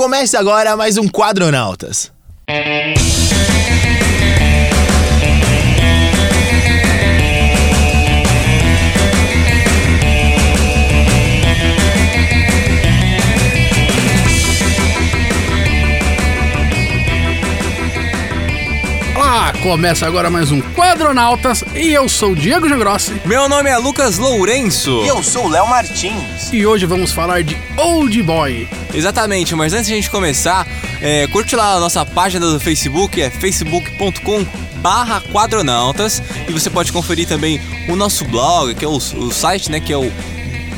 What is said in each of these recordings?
Comece agora mais um Quadronautas. Olá, começa agora mais um Quadronautas e eu sou o Diego Jangrossi Meu nome é Lucas Lourenço. E eu sou o Léo Martins. e hoje vamos falar de Old Boy. Exatamente, mas antes de a gente começar, é, curte lá a nossa página do Facebook, é facebook.com barra quadronautas e você pode conferir também o nosso blog, que é o, o site, né, que é o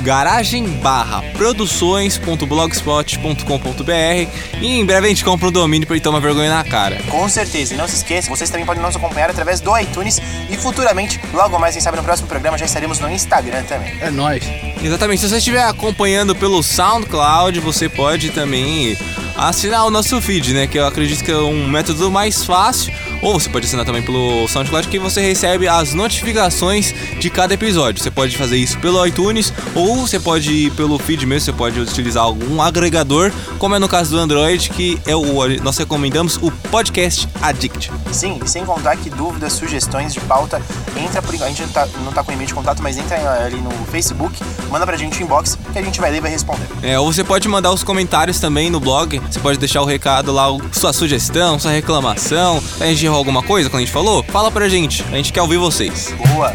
garagem barra produções.blogspot.com.br e em breve a gente compra um domínio pra ele tomar vergonha na cara. Com certeza. E não se esqueça, vocês também podem nos acompanhar através do iTunes e futuramente, logo mais, quem sabe no próximo programa, já estaremos no Instagram também. É nóis. Exatamente, se você estiver acompanhando pelo SoundCloud, você pode também assinar o nosso feed, né? Que eu acredito que é um método mais fácil. Ou você pode assinar também pelo SoundCloud, que você recebe as notificações de cada episódio. Você pode fazer isso pelo iTunes, ou você pode ir pelo feed mesmo, você pode utilizar algum agregador, como é no caso do Android, que é o nós recomendamos o Podcast Addict. Sim, e sem contar que dúvidas, sugestões de pauta, entra por. A gente não tá, não tá com e-mail de contato, mas entra ali no Facebook, manda pra gente um inbox que a gente vai ler e vai responder. É, ou você pode mandar os comentários também no blog. Você pode deixar o recado lá, sua sugestão, sua reclamação. A gente errou alguma coisa quando a gente falou? Fala pra gente. A gente quer ouvir vocês. Boa!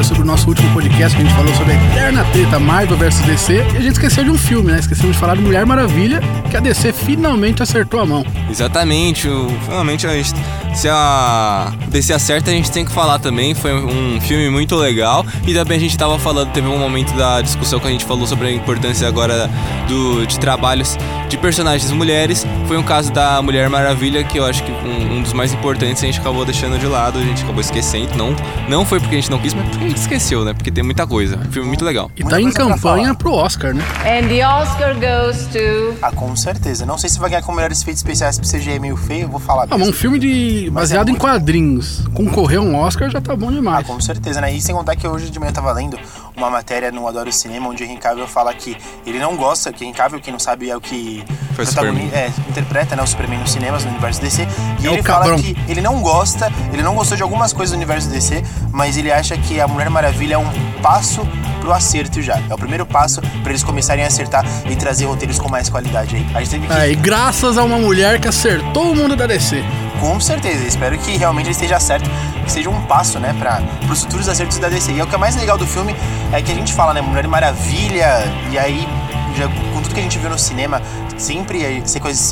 Sobre o nosso último podcast que a gente falou sobre a eterna treta Marvel vs DC e a gente esqueceu de um filme, né? Esquecemos de falar de Mulher Maravilha, que a DC finalmente acertou a mão. Exatamente. Finalmente, a gente, se a DC acerta, a gente tem que falar também. Foi um filme muito legal. E também a gente tava falando, teve um momento da discussão que a gente falou sobre a importância agora do, de trabalhos de personagens mulheres. Foi um caso da Mulher Maravilha, que eu acho que um, um dos mais importantes a gente acabou deixando de lado, a gente acabou esquecendo. Não, não foi porque a gente não quis, mas porque a gente esqueceu, né? Porque tem muita coisa. Um filme muito legal. E tá em campanha pro Oscar, né? And the Oscar goes to. Ah, com certeza. Não sei se vai ganhar com melhores efeitos especiais porque CGI é meio feio, eu vou falar Ah, mas um filme de Mas baseado é em quadrinhos. Concorrer a um Oscar já tá bom Ah, demais. com certeza, né? E sem contar que hoje de manhã eu tava lendo uma matéria no Adoro Cinema, onde o Henry Cavill fala que ele não gosta, que Henry Cavill, quem não sabe, é o que é, interpreta né, o Superman nos cinemas, no universo DC. E É ele fala cabrão. que ele não gosta, ele não gostou de algumas coisas do universo DC, mas ele acha que a Mulher Maravilha é um passo pro acerto já. É o primeiro passo pra eles começarem a acertar e trazer roteiros com mais qualidade aí. A gente teve que É, e graças a uma mulher que acertou o mundo da DC. com certeza, espero que realmente ele esteja certo, que seja um passo, né, para os futuros acertos da DC. E é o que é mais legal do filme é que a gente fala, né, Mulher Maravilha, e aí, já, com tudo que a gente viu no cinema, sempre eh,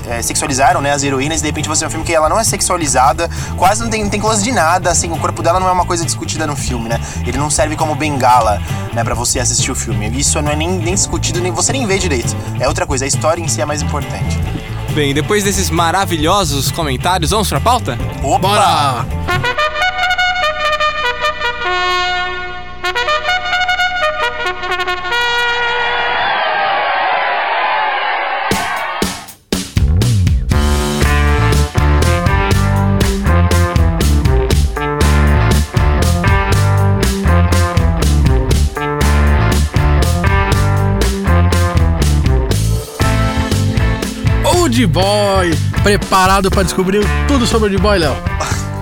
eh, sexualizaram, né, as heroínas, e de repente você vê um filme que ela não é sexualizada, quase não tem, não tem close de nada, assim, o corpo dela não é uma coisa discutida no filme, né, ele não serve como bengala, né, pra você assistir o filme. Isso não é nem, nem discutido, nem você nem vê direito. É outra coisa, a história em si é mais importante. Bem, depois desses maravilhosos comentários, vamos pra pauta? Opa! Bora! Old Boy, preparado pra descobrir tudo sobre Old Boy, Léo?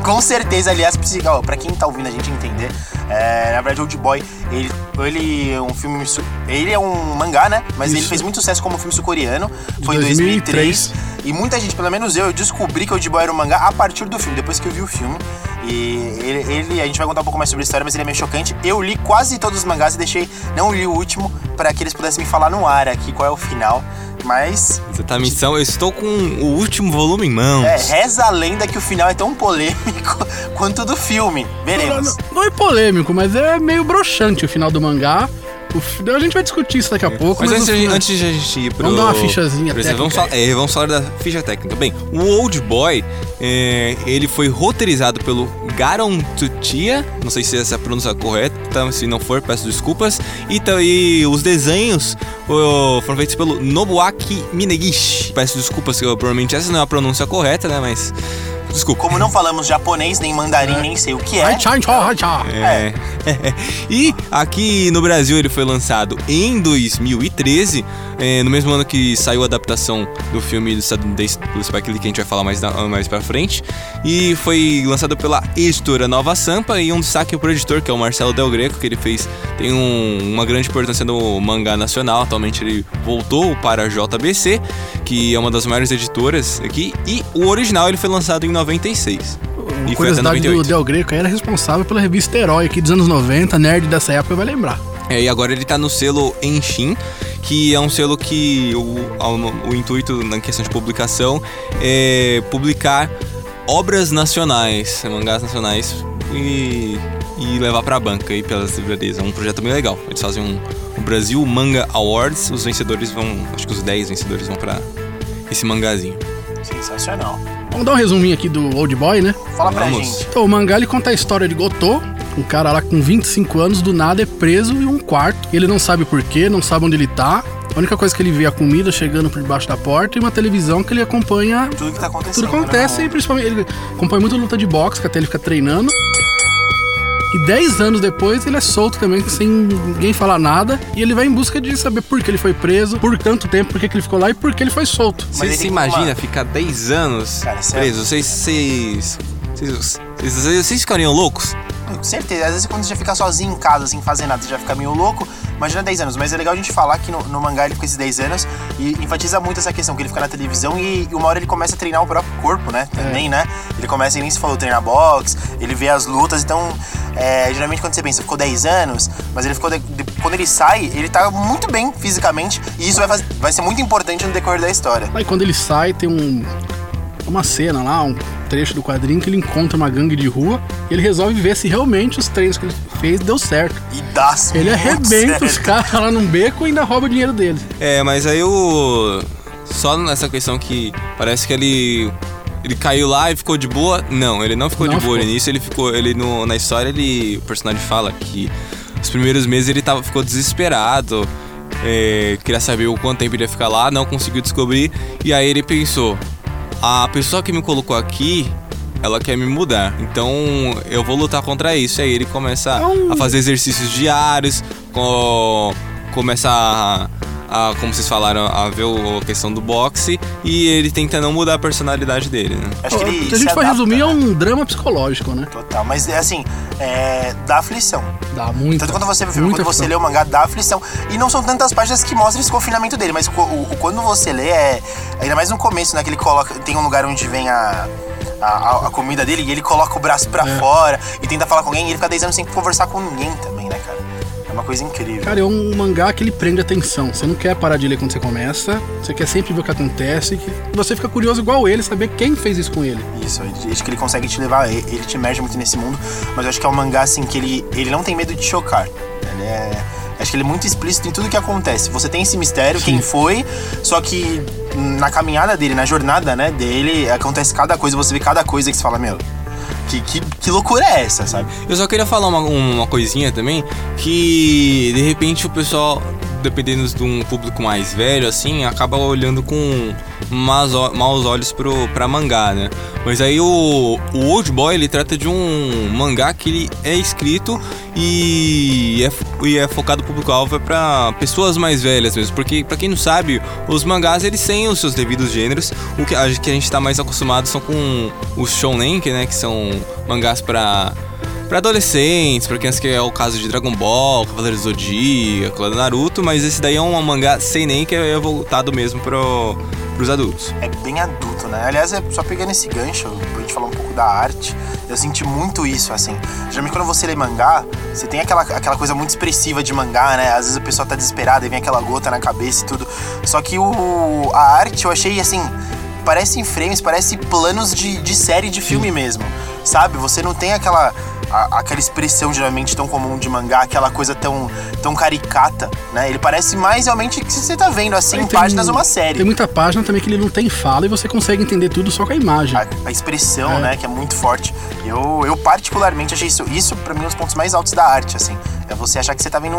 Com certeza, aliás, pra quem tá ouvindo a gente entender, é, na verdade, Old Boy, ele, ele é um filme. Ele é um mangá, né? Mas ele Isso. fez muito sucesso como filme sul-coreano. Foi em 2003. 2003. E muita gente, pelo menos eu, eu descobri que Old Boy era um mangá a partir do filme, depois que eu vi o filme. E ele, ele- a gente vai contar um pouco mais sobre a história, mas ele é meio chocante. Eu li quase todos os mangás e deixei, não li o último, pra que eles pudessem me falar no ar aqui qual é o final. Mas Você tá missão, eu estou com o último volume em mãos. é, reza a lenda que o final é tão polêmico quanto o do filme. Veremos. Não, não é polêmico, mas é meio broxante o final do mangá. O A gente vai discutir isso daqui a pouco. Mas, Mas, antes, antes de a gente ir pro... Vamos dar uma fichazinha Vamos técnica. falar, é, vamos falar da ficha técnica. Bem, o Old Boy, é, ele foi roteirizado pelo Garon Tutia, não sei se essa é a pronúncia correta, se não for, peço desculpas. E, e os desenhos foram feitos pelo Nobuaki Minegishi. Peço desculpas, que eu, provavelmente essa não é a pronúncia correta, né, mas... Desculpa. Como não falamos japonês, nem mandarim, nem sei o que é. Tchau. É. e aqui no Brasil ele foi lançado em 2013, é, no mesmo ano que saiu a adaptação do filme do estadunidense do Spike Lee, que a gente vai falar mais, da- mais pra frente. E foi lançado pela editora Nova Sampa e um destaque pro editor, que é o Marcelo Del Greco, que ele fez, tem um- uma grande importância no mangá nacional. Atualmente ele voltou para a JBC, que é uma das maiores editoras aqui. E o original ele foi lançado em 96. Uma E foi até curiosidade do 98. Del Greco era responsável pela revista Herói aqui dos anos 90, nerd dessa época vai lembrar. É, e agora ele tá no selo Enshin, que é um selo que o, o, o intuito na questão de publicação é publicar obras nacionais, mangás nacionais e, e levar pra banca aí pelas livrarias. É um projeto bem legal. Eles fazem um, o Brasil Manga Awards, os vencedores vão, acho que os 10 vencedores vão pra esse mangazinho. Sensacional. Vamos dar um resuminho aqui do Old Boy, né? Fala pra Vamos. gente. Então, o mangá ele conta a história de Gotô, um cara lá com 25 anos, do nada é preso em um quarto. Ele não sabe porquê, não sabe onde ele tá. A única coisa que ele vê é a comida chegando por debaixo da porta e uma televisão que ele acompanha. Tudo que tá acontecendo. Tudo acontece né, e principalmente ele acompanha muito luta de boxe, que até ele fica treinando. E 10 anos depois ele é solto também, sem ninguém falar nada. E ele vai em busca de saber por que ele foi preso, por tanto tempo, por que que ele ficou lá e por que ele foi solto. Mas Você se imagina uma- ficar 10 anos Cara, é- preso? Vocês, vocês, vocês, vocês, vocês ficariam loucos? Com certeza. Às vezes quando você já fica sozinho em casa, sem fazer nada, você já fica meio louco. Imagina 10 anos. Mas é legal a gente falar que no, no mangá ele fica esses 10 anos e enfatiza muito essa questão, que ele fica na televisão e, e uma hora ele começa a treinar o próprio corpo, né? Também, né? Ele começa, ele nem se falou, treinar boxe, ele vê as lutas. Então, é, geralmente quando você pensa, ficou 10 anos, mas ele ficou. de- de- quando ele sai, ele tá muito bem fisicamente e isso vai, vai ser muito importante no decorrer da história. Aí quando ele sai, tem um, uma cena lá, um trecho do quadrinho que ele encontra uma gangue de rua e ele resolve ver se realmente os treinos que ele fez deu certo. E dá Ele arrebenta os caras lá num beco e ainda rouba o dinheiro deles. É, mas aí o. Só nessa questão que parece que ele. Ele caiu lá e ficou de boa. Não, ele não ficou Não de boa no ficou. início, ele ficou. Ele no, na história, ele. O personagem fala que os primeiros meses ele tava, ficou desesperado. é, queria saber o quanto tempo ele ia ficar lá, não conseguiu descobrir. E aí ele pensou: a pessoa que me colocou aqui. Ela quer me mudar, então eu vou lutar contra isso. Aí ele começa a fazer exercícios diários, co- começa a, a, como vocês falaram, a ver o- a questão do boxe e ele tenta não mudar a personalidade dele, né? Acho que ele Se a se gente for adapta, resumir, é né? um drama psicológico, né? Total. Mas, é assim, é, dá aflição. Dá muito. Tanto quando você vê o filme, quando você lê o mangá, dá aflição. E não são tantas páginas que mostram esse confinamento dele, mas o- o- quando você lê, é. Ainda mais no começo, né? Que ele coloca. Tem um lugar onde vem a. A, a- comida dele e ele coloca o braço pra É. fora e tenta falar com alguém e ele fica 10 anos sem conversar com ninguém também, né, cara? É uma coisa incrível. Cara, é um mangá que ele prende atenção. Você não quer parar de ler quando você começa, você quer sempre ver o que acontece, que você fica curioso igual ele, saber quem fez isso com ele. Isso, acho que ele consegue te levar, ele te emerge muito nesse mundo, mas eu acho que é um mangá assim que ele, ele não tem medo de chocar. Ele é. Acho que ele é muito explícito em tudo que acontece. Você tem esse mistério, quem foi, só que na caminhada dele, na jornada, né, dele, acontece cada coisa, você vê cada coisa que você fala, meu, que, que, que loucura é essa, sabe? Eu só queria falar uma, uma coisinha também, que de repente o pessoal, dependendo de um público mais velho, assim, acaba olhando com maus, o- maus olhos pro, pra mangá, né? Mas aí o, o Old Boy, ele trata de um mangá que ele é escrito e é, e é focado público-alvo é pra pessoas mais velhas mesmo, porque pra quem não sabe, os mangás eles têm os seus devidos gêneros, o que a, que a gente tá mais acostumado são com os shonen, que, né, que são mangás pra Pra adolescentes, pra crianças que é o caso de Dragon Ball, Cavaleiro do Zodíaco, Naruto, mas esse daí é um mangá sem nem que é voltado mesmo pro, pros adultos. É bem adulto, né? Aliás, é só pegando esse gancho, pra gente falar um pouco da arte, eu senti muito isso, assim. Geralmente quando você lê mangá, você tem aquela, aquela coisa muito expressiva de mangá, né? Às vezes a pessoa tá desesperada e vem aquela gota na cabeça e tudo. Só que o, a arte eu achei, assim, parece em frames, parece planos de, de série de filme mesmo. Sabe? Você não tem aquela a- aquela expressão geralmente tão comum de mangá, aquela coisa tão, tão caricata, né? Ele parece mais realmente que você tá vendo assim, páginas de uma série. Tem muita página também que ele não tem fala e você consegue entender tudo só com a imagem. A, a expressão, É. né, que é muito forte. Eu, eu particularmente achei isso, isso pra mim, um dos pontos mais altos da arte, assim. É você achar que você tá vendo.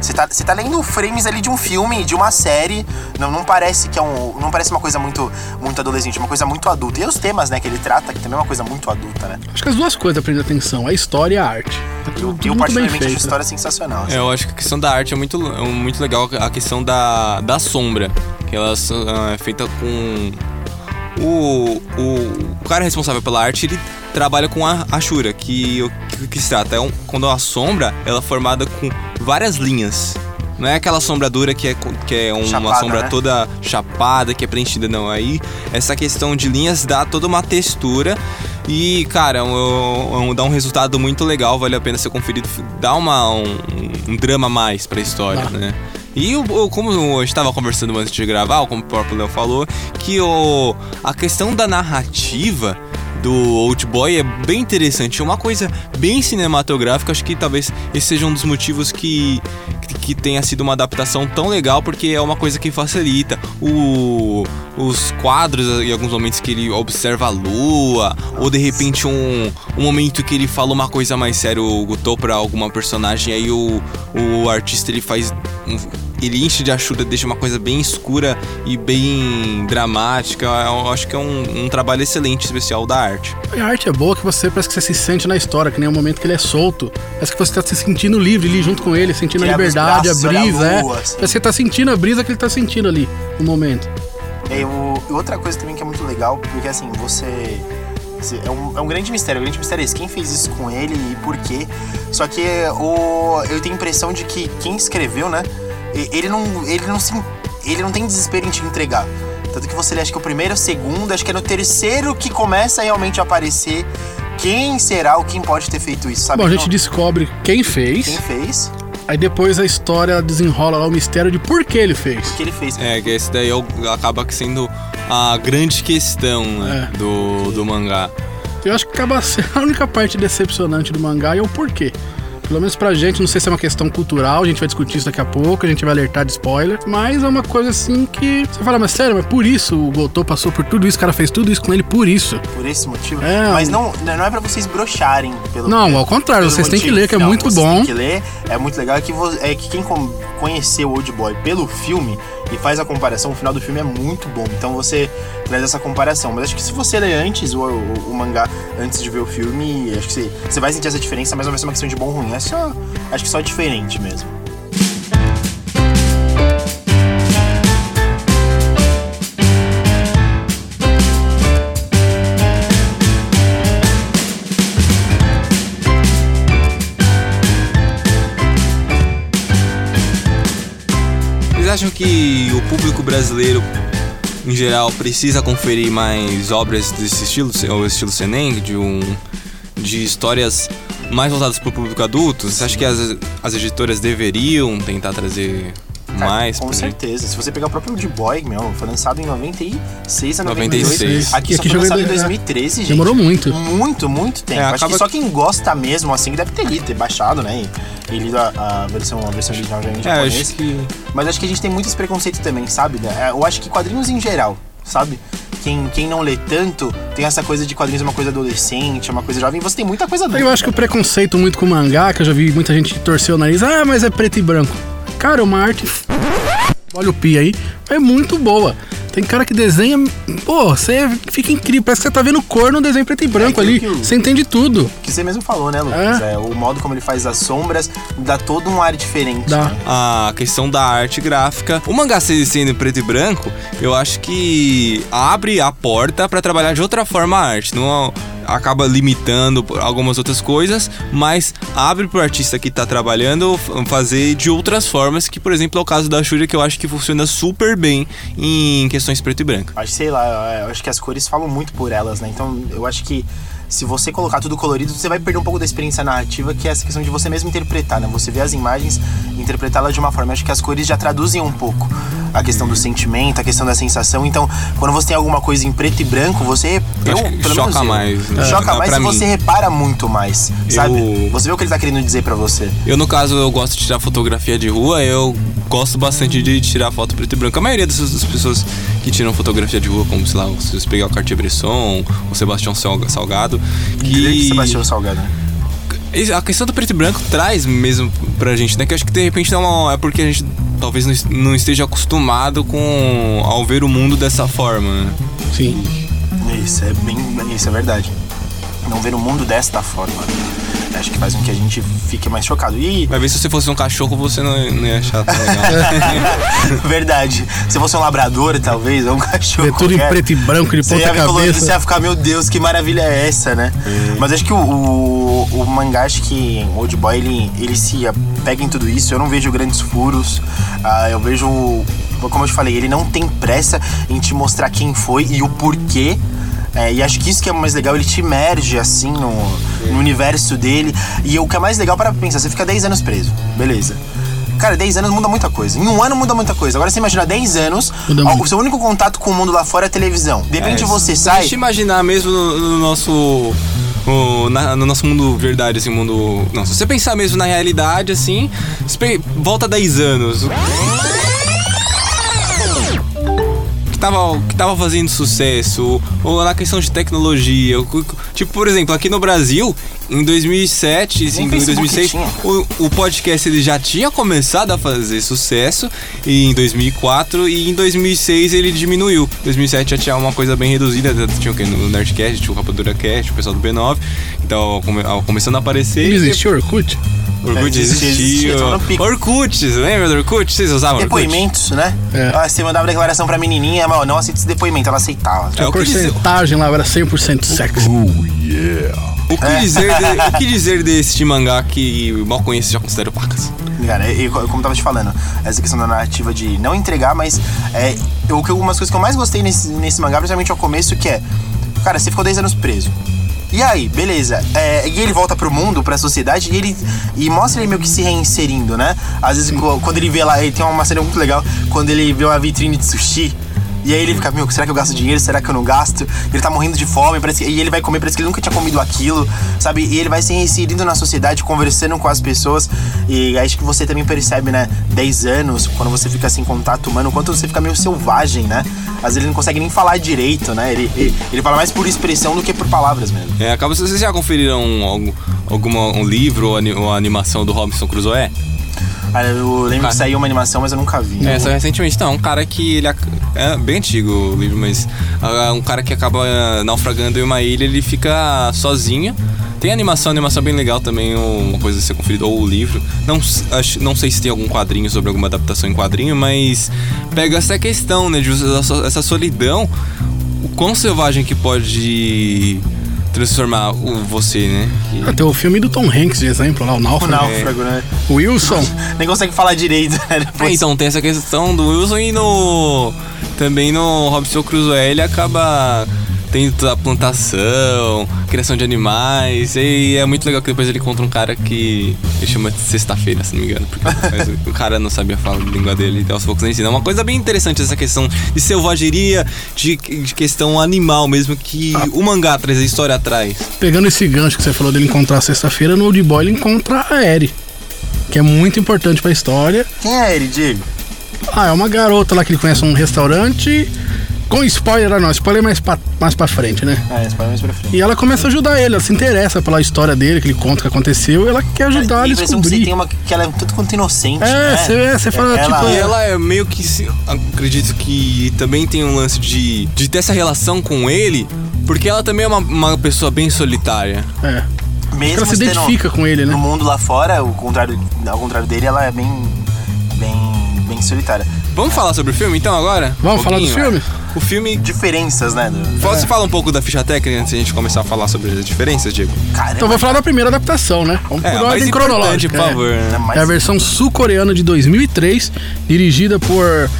Você tá, você tá lendo frames ali de um filme, de uma série. Não, não parece que é um. Não parece uma coisa muito, muito adolescente, é uma coisa muito adulta. E os temas, né, que ele trata, que também é uma coisa muito adulta, né? Acho que as duas coisas prendem atenção, a história e a arte. É tudo, Eu, eu particularmente acho a feito. história sensacional. assim. É, eu acho que a questão da arte é muito, é muito legal, a questão da, da sombra. Que ela ah, é feita com. O, o, o cara responsável pela arte, ele trabalha com a Ashura, que o que, que se trata? É um, quando a sombra ela é formada com várias linhas. Não é aquela sombra dura que é, que é uma Chapada, sombra né? toda chapada, que é preenchida, não. Aí essa questão de linhas dá toda uma textura e, cara, é um- é um- dá um resultado muito legal, vale a pena ser conferido. Dá uma, um, um drama a mais pra história, Dá. né? E o, o- como a gente tava conversando antes de gravar, como o próprio Léo falou, que o, a questão da narrativa do Old Boy é bem interessante, é uma coisa bem cinematográfica, acho que talvez esse seja um dos motivos que, que, tenha sido uma adaptação tão legal, porque é uma coisa que facilita o, os quadros em alguns momentos que ele observa a lua, ou de repente um, um momento que ele fala uma coisa mais séria, o Gutô pra alguma personagem, aí o, o artista ele faz. um- ele enche de ajuda, deixa uma coisa bem escura e bem dramática. Eu acho que é um, um trabalho excelente, especial da arte. A arte é boa que você parece que você se sente na história, que nem o momento que ele é solto. Parece que você tá se sentindo livre ali junto com ele, sentindo Que a liberdade, braços, a olha a brisa, é. lua, assim. Parece que você tá sentindo a brisa que ele tá sentindo ali no momento. É, o- e outra coisa também que é muito legal, porque assim, você. você- É um, é um grande mistério. O grande mistério é esse, quem fez isso com ele e por quê. Só que o, eu tenho a impressão de que quem escreveu, né? Ele não, ele não se. Ele não tem desespero em te entregar. Tanto que você lê, acho que o primeiro, o segundo, acho que é no terceiro que começa a realmente aparecer quem será ou quem pode ter feito isso, sabe? Bom, a gente Não- descobre quem fez, Quem fez, aí depois a história desenrola lá o mistério de por que ele fez. o que ele fez. É, que esse daí é o- acaba sendo a grande questão né, É. do, do mangá. Eu acho que acaba sendo a única parte decepcionante do mangá é o porquê. Pelo menos pra gente, não sei se é uma questão cultural, a gente vai discutir isso daqui a pouco, a gente vai alertar de spoiler, mas é uma coisa assim que. Você fala, mas sério, mas por isso o Gotô passou por tudo isso, o cara fez tudo isso com ele por isso. Por esse motivo. É, Mas não, não é pra vocês brocharem pelo Não, ao contrário, vocês têm que ler, que é final. muito Vocês bom. têm que ler, é muito legal. É que, é que quem conheceu o Old Boy pelo filme e faz a comparação, o final do filme é muito bom. Então você traz essa comparação. Mas acho que se você ler antes o, o- o mangá, antes de ver o filme, acho que você, você vai sentir essa diferença, mas não vai ser uma questão de bom ou ruim. É só, acho que só diferente mesmo. Acham que o público brasileiro, em geral, precisa conferir mais obras desse estilo, ou estilo Senem, de um de histórias mais voltadas para o público adulto? Você acha que as, as editoras deveriam tentar trazer mais? Com certeza. Se você pegar o próprio Old Boy, meu, foi lançado em 96 a 98. 96. Aqui E só aqui foi lançado em jogou- 2013, gente. Demorou muito. Muito, muito tempo. É, Acho acaba que só que- quem gosta mesmo, assim, deve ter lido, ter baixado, né? E, e lido a, a versão, a versão original já em É, japonês. acho que. Mas acho que a gente tem muito esse preconceito também, sabe? É, Eu acho que quadrinhos em geral, sabe? Quem, quem não lê tanto tem essa coisa de quadrinhos é uma coisa adolescente, é uma coisa jovem. Você tem muita coisa adulta. Eu acho que o preconceito muito com mangá, que eu já vi muita gente que torceu o nariz, ah, mas é preto e branco. Cara, uma arte. Olha o pi aí, é muito boa. Tem cara que desenha. Pô, você fica incrível. Parece que você tá vendo cor no desenho preto e branco aquilo ali. que Você entende tudo. Que você mesmo falou, né, Lucas? É. o modo como ele faz as sombras dá todo um ar diferente. Dá. né? a questão da arte gráfica. O mangá se- sendo em preto e branco, eu acho que abre a porta pra trabalhar de outra forma a arte. Não acaba limitando algumas outras coisas, mas abre pro artista que tá trabalhando fazer de outras formas, que por exemplo é o caso da Shuri, que eu acho que funciona super bem em questões preto e branco. Acho, sei lá, eu acho que as cores falam muito por elas, né? Então eu acho que se você colocar tudo colorido, você vai perder um pouco da experiência narrativa, que é essa questão de você mesmo interpretar, né? Você vê as imagens interpretá-las de uma forma. Eu acho que as cores já traduzem um pouco a questão do sentimento, a questão da sensação. Então, quando você tem alguma coisa em preto e branco, você. Eu, pelo choca eu, mais, né? Choca É, mais e mim. você repara muito mais, sabe? Eu- Você vê o que ele tá querendo dizer pra você. Eu, no caso, eu gosto de tirar fotografia de rua, eu gosto bastante de tirar foto preto e branco. A maioria dessas das pessoas que tiram fotografia de rua, como, sei lá, se você pegar o Cartier-Bresson, o Sebastião Salga- Salgado, que... Sebastião Salgado. né? A questão do preto e branco traz mesmo pra gente, né? Que eu acho que de repente é, uma- é porque a gente talvez não es- não esteja acostumado com ao ver o mundo dessa forma, né? Sim. Isso é bem. Isso é verdade. Não ver o mundo desta forma. Acho que faz com que a gente fique mais chocado. E Vai ver se você fosse um cachorro, você não, não ia achar tão legal. verdade. Se fosse um labrador, talvez, ou um cachorro. Ver tudo em preto e branco, de ponta ver colorido, você cabeça. ia ficar, meu Deus, que maravilha é essa, né? Mas acho que o, o, o mangá, acho que o Old Boy, ele, ele se pega em tudo isso. Eu não vejo grandes furos. Ah, eu vejo, como eu te falei, ele não tem pressa em te mostrar quem foi e o porquê. É, e acho que isso que é mais legal, ele te imerge assim no, no universo dele. E o que é mais legal para pensar, você fica 10 anos preso, beleza. Cara, 10 anos muda muita coisa. Em um ano muda muita coisa. Agora você imagina 10 anos, ó, o seu único contato com o mundo lá fora é a televisão. De repente É, você se sai. A gente imaginar mesmo no, no nosso. o- na- no nosso mundo verdade, assim, mundo. Não, se você pensar mesmo na realidade, assim, volta 10 anos. Que tava, que tava fazendo sucesso, ou na questão de tecnologia. ou- Tipo, por exemplo, aqui no Brasil, em 2007, assim, em Facebook 2006, tinha. o, o podcast ele já tinha começado a fazer sucesso e em 2004 e em 2006 ele diminuiu. 2007 já tinha uma coisa bem reduzida, tinha o que no Nerdcast, tinha o Rapadura Cast, o pessoal do B9, então come- ah, começando a aparecer. Não Orkut? Orkut É, existia, existia. Orkut, lembra do Orkut? Vocês usavam Orkut? Depoimentos, né? É. Ah, você mandava declaração pra menininha, mas não aceita esse depoimento, ela aceitava. É, A o que dizer- porcentagem lá era 100% sexo. O que, dizer de- o que dizer desse mangá que mal conheço e já considero pacas? Cara, e, e como eu tava te falando, essa questão da narrativa de não entregar, mas é, eu, o que algumas coisas que eu mais gostei nesse, nesse mangá, principalmente ao começo, que é, cara, você ficou 10 anos preso. E aí, beleza. É, e ele volta pro mundo, pra sociedade, e ele. E mostra ele meio que se reinserindo, né? Às vezes, co- quando ele vê lá, ele tem uma cena muito legal, quando ele vê uma vitrine de sushi. E aí ele fica, meu, será que eu gasto dinheiro? Será que eu não gasto? Ele tá morrendo de fome, parece e ele vai comer, parece que ele nunca tinha comido aquilo, sabe? E ele vai se inserindo na sociedade, conversando com as pessoas. E acho que você também percebe, né? 10 anos, quando você fica assim em contato humano, o quanto você fica meio selvagem, né? Às vezes ele não consegue nem falar direito, né? Ele, ele, ele fala mais por expressão do que por palavras mesmo. É, acaba, vocês já conferiram algum, alguma, um livro ou animação do Robinson Crusoe? Eu lembro Cara. que saiu uma animação, mas eu nunca vi. É, só recentemente não, um cara que ele é bem antigo o livro, mas ah, um cara que acaba ah, naufragando em uma ilha, ele fica sozinho. Tem animação, animação bem legal também, uma coisa a ser conferida, ou o livro. Não, acho, não sei se tem algum quadrinho sobre alguma adaptação em quadrinho, mas pega essa questão, né, de essa solidão, o quão selvagem que pode transformar o você, né? Que- Ah, Tem o filme do Tom Hanks, de exemplo, lá, o O Náufrago. náufrago, né? O Wilson. Nem consegue falar direito, né? É, Depois. então tem essa questão do Wilson e no. Também no Robson Crusoe ele acaba tendo toda a plantação, criação de animais. E é muito legal que depois ele encontra um cara que ele chama de sexta-feira, se não me engano. Porque o cara não sabia falar a língua dele e aos poucos ele ensina. É uma coisa bem interessante essa questão de selvageria, de, de questão animal mesmo, que o mangá traz, a história atrás. Pegando esse gancho que você falou dele encontrar sexta-feira, no Old Boy ele encontra a Eri. Que é muito importante pra história. Quem é ele, Diego? Ah, é uma garota lá que ele conhece num restaurante. Com spoiler, não, spoiler mais pra, mais pra frente, né? Ah, esse mais pra frente. E ela começa a ajudar ele, ela se interessa pela história dele, que ele conta o que aconteceu, e ela quer ajudar a ele a que você descobrir. tem uma, que ela é tanto quanto inocente. É, né? você- você fala, ela, tipo, E ela é meio que. Acredito que também tem um lance de, de ter essa relação com ele, porque ela também é uma, uma pessoa bem solitária. É. mesmo ela se identifica com ele, né? No mundo lá fora, ao contrário, ao contrário dele, ela é bem. bem. bem solitária. Vamos falar sobre o filme então agora? Vamos Um falar do filme? O filme. Diferenças, né? do- Você fala um pouco da ficha técnica antes de a gente começar a falar sobre as diferenças, Diego? Caramba. Então vou falar da primeira adaptação, né? Vamos É, por ordem cronológica. por é. favor. né, mas- É a versão sul-coreana de 2003, dirigida por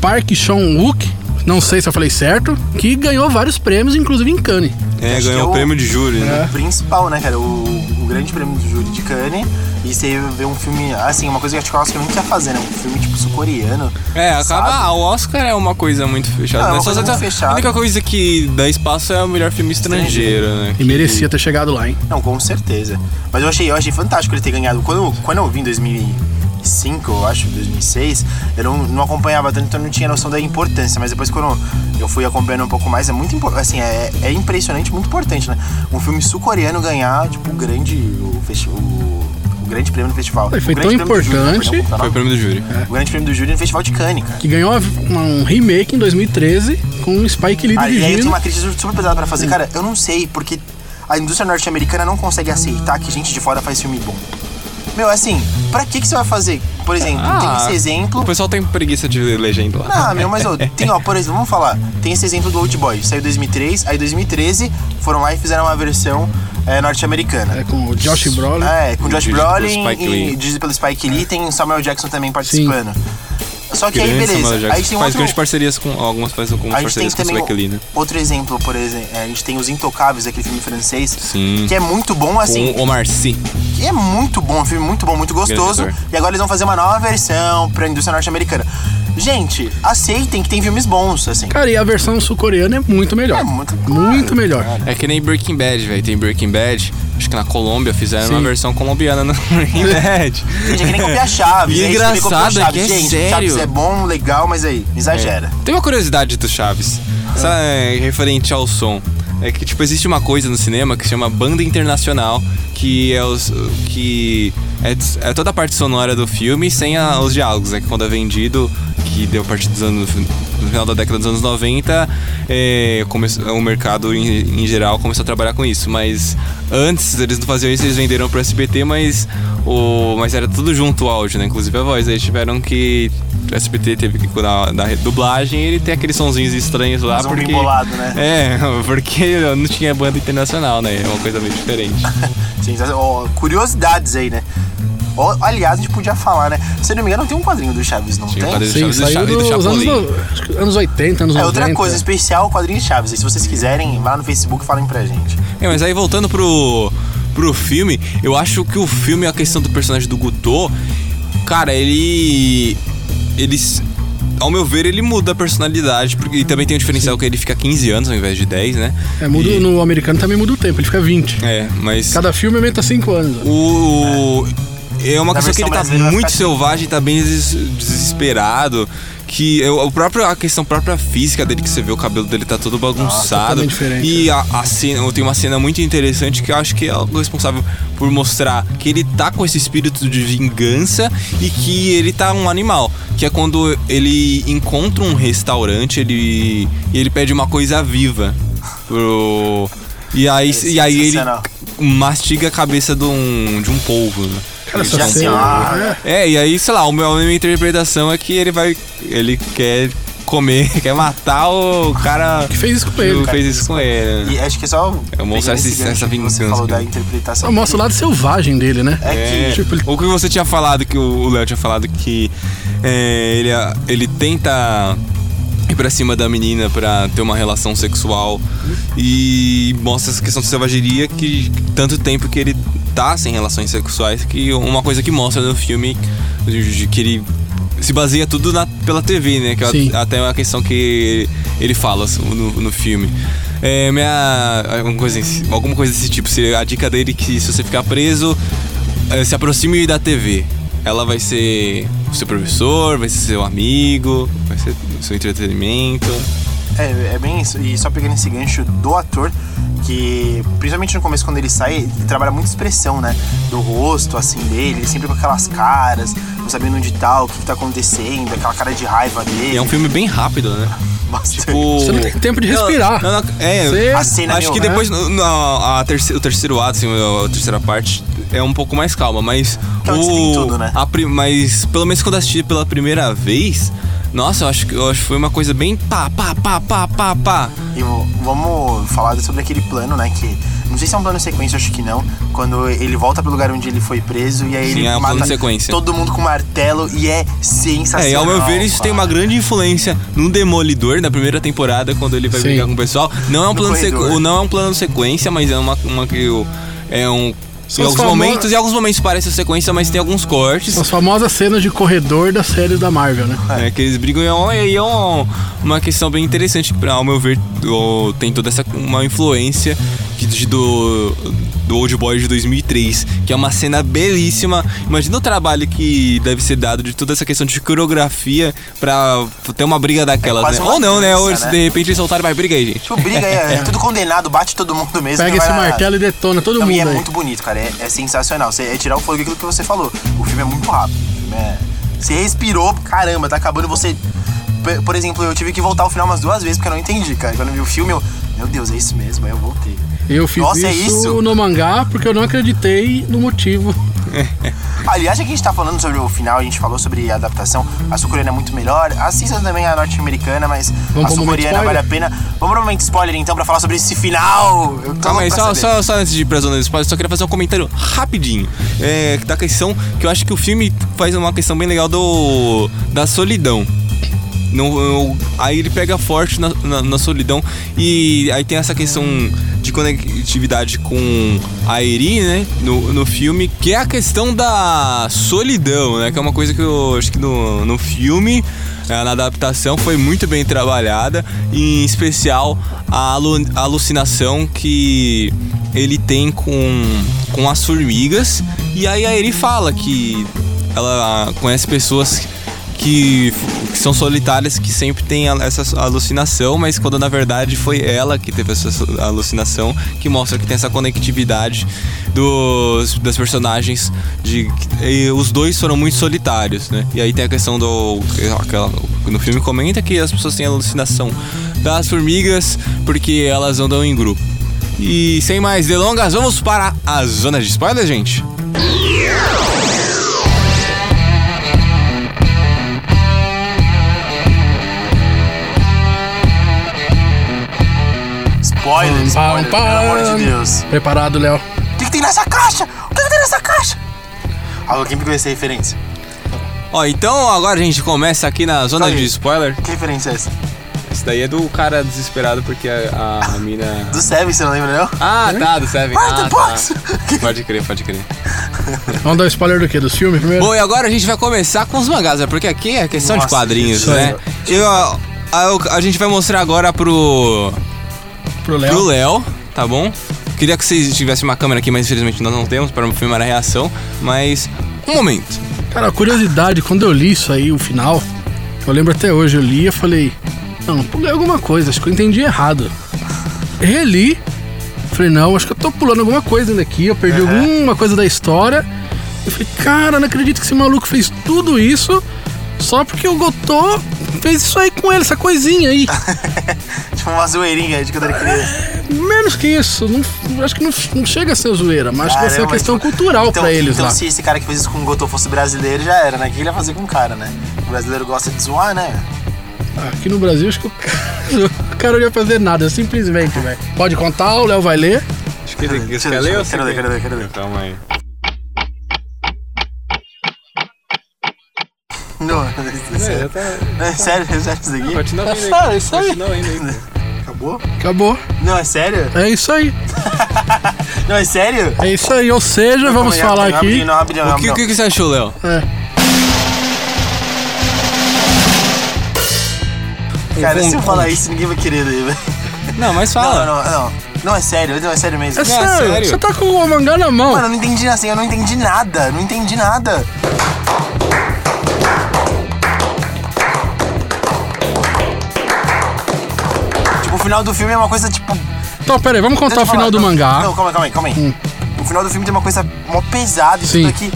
Park Chan-wook. não sei se eu falei certo, que ganhou vários prêmios, inclusive em Cannes. É, Acho ganhou é o prêmio de júri, né? O principal, né, cara? O, o grande prêmio do júri de Cannes. E você vê um filme, assim, uma coisa que acho que o Oscar nunca ia fazer, né? Um filme, tipo, sul-coreano. É, acaba. sabe? Ah, o Oscar é uma coisa muito fechada. Não, é né? uma coisa muito fechada. A única coisa que dá espaço é o melhor filme estrangeiro, né? E merecia ter chegado lá, hein? Não, com certeza. Mas eu achei, eu achei fantástico ele ter ganhado. Quando, quando eu vi em 2005, eu acho, 2006, eu não, não acompanhava tanto, então eu não tinha noção da importância. Mas depois, quando eu fui acompanhando um pouco mais, é muito importante. Assim, é, é impressionante, muito importante, né? Um filme sul-coreano ganhar, tipo, o grande. O, o grande prêmio do festival. Foi O grande tão júri, importante. como Foi o prêmio do júri. O grande prêmio do júri no Festival de Cannes, cara. Que ganhou uma- um remake em 2013 com o Spike Lee Ah, e aí dirigindo. tenho uma crítica super pesada pra fazer. Cara, eu não sei porque a indústria norte-americana não consegue aceitar que gente de fora faz filme bom. Meu, assim, pra que que você vai fazer? Por exemplo, tem Ah, esse exemplo. O pessoal tem preguiça de ler legenda lá. Ah, meu, mas ó, tem, ó, por exemplo, vamos falar. Tem esse exemplo do Old Boy, saiu em 2003, aí em 2013 foram lá e fizeram uma versão é, norte-americana. É, com o Josh Brolin. É, com Josh Dirigido pelo Brolin e dirigido pelo Spike Lee, tem Samuel Jackson também participando. Só que aí, beleza. Jackson. Aí tem Faz outro... grandes parcerias com algumas faz algumas A gente tem parcerias com o também Spike né? outro exemplo, por exemplo, a gente tem Os Intocáveis, aquele filme francês, Sim. que é muito bom, assim, Com o Omar Sy. que é muito bom, um filme muito bom, muito gostoso, e agora eles vão fazer uma nova versão pra indústria norte-americana. Gente, aceitem que tem filmes bons, assim. Cara, e a versão sul-coreana é muito melhor. É muito- Muito melhor. É que nem Breaking Bad, velho. Tem Breaking Bad. Acho que na Colômbia fizeram Sim. uma versão colombiana no Breaking Bad. Gente, é que nem copiar Chaves. E é engraçado é que é Gente, sério. Chaves é bom, legal, mas aí, exagera. Tem uma curiosidade do Chaves. É referente ao som. É que, tipo, existe uma coisa no cinema que se chama banda internacional, que é os. que é, é toda a parte sonora do filme sem a- os diálogos, né? Que quando é vendido, que deu a partir dos anos. no final da década dos anos 90, é, come- o mercado em, em geral começou a trabalhar com isso. Mas antes eles não faziam isso, eles venderam pro SBT, mas o. Mas era tudo junto o áudio, né? Inclusive a voz. Aí tiveram que. O SBT teve que cuidar da dublagem e ele tem aqueles sonzinhos estranhos lá. Mas um porque, bolado, né? É, porque não tinha banda internacional, né? É uma coisa meio diferente. Sim, ó, curiosidades aí, né? Ó, aliás, a gente podia falar, né? Se eu não me engano, tem um quadrinho do Chaves, não Tinha um tem? quadrinho do Sim, Chaves, do saiu Chaves e do dos anos, no- acho que anos 80, anos É 90. outra coisa, especial quadrinho de Chaves. Aí, se vocês quiserem, vá no Facebook e falem pra gente. É, mas aí voltando pro, pro filme, eu acho que o filme, a questão do personagem do Guto, cara, ele. Eles. Ao meu ver, ele muda a personalidade. Porque, e também tem o diferencial que ele fica 15 anos ao invés de 10, né? É, muda, E- no americano também muda o tempo, ele fica 20. É, mas. Cada filme aumenta 5 anos. O. É uma Na questão que ele tá muito ficar selvagem, tá bem des- desesperado. Que é o próprio, a questão própria física dele, que você vê o cabelo dele tá todo bagunçado. totalmente diferente, e a, a cena, tem uma cena muito interessante que eu acho que é o responsável por mostrar que ele tá com esse espírito de vingança e que ele tá um animal. Que é quando ele encontra um restaurante, ele, e ele pede uma coisa viva pro. E aí, É e aí ele mastiga a cabeça de um, de um polvo, né? Cara, Já assim, ó, é, É, e aí, sei lá, o meu, a minha interpretação é que ele vai. Ele quer comer, quer matar o cara que fez isso com que ele. fez isso com ele. E acho que é só. É mostrar pegando esse- essa que Você vingança, falou da interpretação. Mostra o lado selvagem dele, né? É que. Tipo, ele- O que você tinha falado, que o Léo tinha falado que é, ele, ele tenta ir pra cima da menina pra ter uma relação sexual e mostra essa questão de selvageria que tanto tempo que ele tá sem relações sexuais que uma coisa que mostra no filme que ele se baseia tudo na, pela TV, né? Que Sim. é até uma questão que ele fala no, no filme. É, minha. Alguma coisa, alguma coisa desse tipo. Se- A dica dele é que se você ficar preso, eh, se aproxime da TV. Ela vai ser o seu professor, vai ser seu amigo, vai ser o seu entretenimento. É, é bem isso. E só pegando esse gancho do ator, que principalmente no começo, quando ele sai, ele trabalha muita expressão, né? Do rosto, assim, dele, ele sempre com aquelas caras, não sabendo onde tá, o que, que tá acontecendo, aquela cara de raiva dele. E é um filme bem rápido, né? Bastante. Tipo. Você não tem tempo de respirar. Não, não, é, Você- A cena, acho meu, que né? depois no- na- a terceiro, o terceiro ato, assim, a terceira parte é um pouco mais calma, mas você tem tudo, né? a mas pelo menos quando eu assisti pela primeira vez, nossa, eu acho que eu acho que foi uma coisa bem pá, pá, pá, pá, pá, pá. E vamos falar sobre aquele plano, né? Que Não sei se é um plano sequência, acho que não. Quando ele volta pro lugar onde ele foi preso e aí Sim, ele é um mata sequência. todo mundo com martelo e é sensacional. É, e ao meu ver, isso tem uma cara. grande influência no Demolidor, na primeira temporada, quando ele vai Sim. brigar com o pessoal. Não é um No plano, sequ... não é um plano sequência, mas é uma, uma que eu- é um. Em São os alguns famo- momentos, em alguns momentos parece sequência, mas tem alguns cortes. As famosas cenas de corredor das séries da Marvel, né? É, que eles brigam e é, uma, é uma, questão bem interessante que, pra- ao meu ver, tem toda essa uma influência de- do, do Old Boy de 2003, que é uma cena belíssima. Imagina o trabalho que deve ser dado de toda essa questão de coreografia pra ter uma briga daquelas, quase né? uma Ou não, né? Ou né? de repente eles soltaram, vai, briga aí, gente. Tipo, briga aí, é, tudo condenado, bate todo mundo mesmo. Pega vai esse lá. martelo e detona todo Não, mundo e é aí. muito bonito, cara. É, é sensacional. Você, é tirar o fogo aquilo que você falou. O filme é muito rápido. O filme é. Você respirou, caramba, tá acabando você. Por exemplo, eu tive que voltar ao final umas duas vezes porque eu não entendi, cara. Quando eu vi o filme, eu. Meu Deus, é isso mesmo. Aí eu voltei. Eu fiz Nossa, é isso, isso? no mangá porque eu não acreditei no motivo. Aliás, já que a gente tá falando sobre o final, a gente falou sobre a adaptação. A sul-coreana é muito melhor. Assista também a norte-americana, mas Vamos a sul-coreana vale a pena. Vamos pro momento spoiler então pra falar sobre esse final. Eu Calma aí, só, só, só antes de ir pra zona do spoiler, só queria fazer um comentário rapidinho. É, da questão que eu acho que o filme faz uma questão bem legal do da solidão. No, no- aí ele pega forte na, na- na solidão e aí tem essa questão de conectividade com a Eri, né, no, no filme, que é a questão da solidão, né, que é uma coisa que eu acho que no, no filme, eh, na adaptação, foi muito bem trabalhada, em especial a alucinação que ele tem com, com as formigas, e aí a Eri fala que ela conhece pessoas que, que são solitárias, que sempre tem a- essa alucinação, mas quando na verdade foi ela que teve essa alucinação, que mostra que tem essa conectividade dos, das personagens, de e os dois foram muito solitários, né? E aí tem a questão do. Aquela, no filme comenta que as pessoas têm alucinação das formigas porque elas andam em grupo. E sem mais delongas, vamos para a zona de spoiler, gente? Spoiler, Pam, spoiler, pam, pelo amor de Deus. Preparado, Léo? O que, que tem nessa caixa? O que, que tem nessa caixa? Alô, quem pegou essa referência? Ó, então agora a gente começa aqui na zona Aí. de spoiler. Que referência é essa? Isso daí é do cara desesperado porque a, a mina. Do Seven, você não lembra, não? Ah, tá, do Seven. Ah, tá. Pode crer, pode crer. Vamos dar spoiler do quê? Dos filmes primeiro? Bom, e agora a gente vai começar com os mangás, né? Porque aqui é questão Nossa, de quadrinhos, né? Eu, a, a- a gente vai mostrar agora pro, Pro pro Léo. Léo, tá bom? Queria que vocês tivessem uma câmera aqui, mas infelizmente nós não temos para filmar a reação. Mas, um momento. Cara, curiosidade, quando eu li isso aí, o final, eu lembro até hoje, eu li e falei, não, pulei alguma coisa, acho que eu entendi errado. Reli, falei, não, acho que eu tô pulando alguma coisa ainda aqui, eu perdi alguma coisa da história. Eu falei, cara, não acredito que esse maluco fez tudo isso só porque o Gotô fez isso aí com ele, essa coisinha aí. tipo uma zoeirinha de quando era criança. Menos que isso, não, acho que não, não chega a ser zoeira, mas acho que vai ser uma questão tipo, cultural então, pra eles então lá. se esse cara que fez isso com o Gotô fosse brasileiro, já era, né? O que ele ia fazer com o cara, né? O brasileiro gosta de zoar, né? Aqui no Brasil, acho que o cara, o cara não ia fazer nada, simplesmente, velho. Pode contar, o Léo vai ler. Acho que eu- deixa eu ver, quero ler, quero ler, quero ler. Calma aí. Não, é sério. É sério, é sério isso aqui? Continua É sério, isso aí. Continua indo aí. Acabou? Acabou. Não, é sério? É isso aí. Não, é sério? É isso aí. Ou seja, vamos Calma aí, falar rapidinho, aqui. Não, rapidinho, O que, o rapidinho. que que você achou, Léo? É. Cara, se eu falar isso, ninguém vai querer ler, velho. Não, mas Não, fala. não, não. Não, é sério, não, é sério mesmo. É sério, sério? você tá com o mangá na mão. Mano, eu não entendi assim, eu não entendi nada, não entendi nada. Final do filme é uma coisa, tipo... Então, pera aí, vamos contar o final falar, do não, mangá. Hum. Não, calma aí, calma aí, calma aí. O final do filme tem uma coisa mó pesada e Sim. tudo aqui.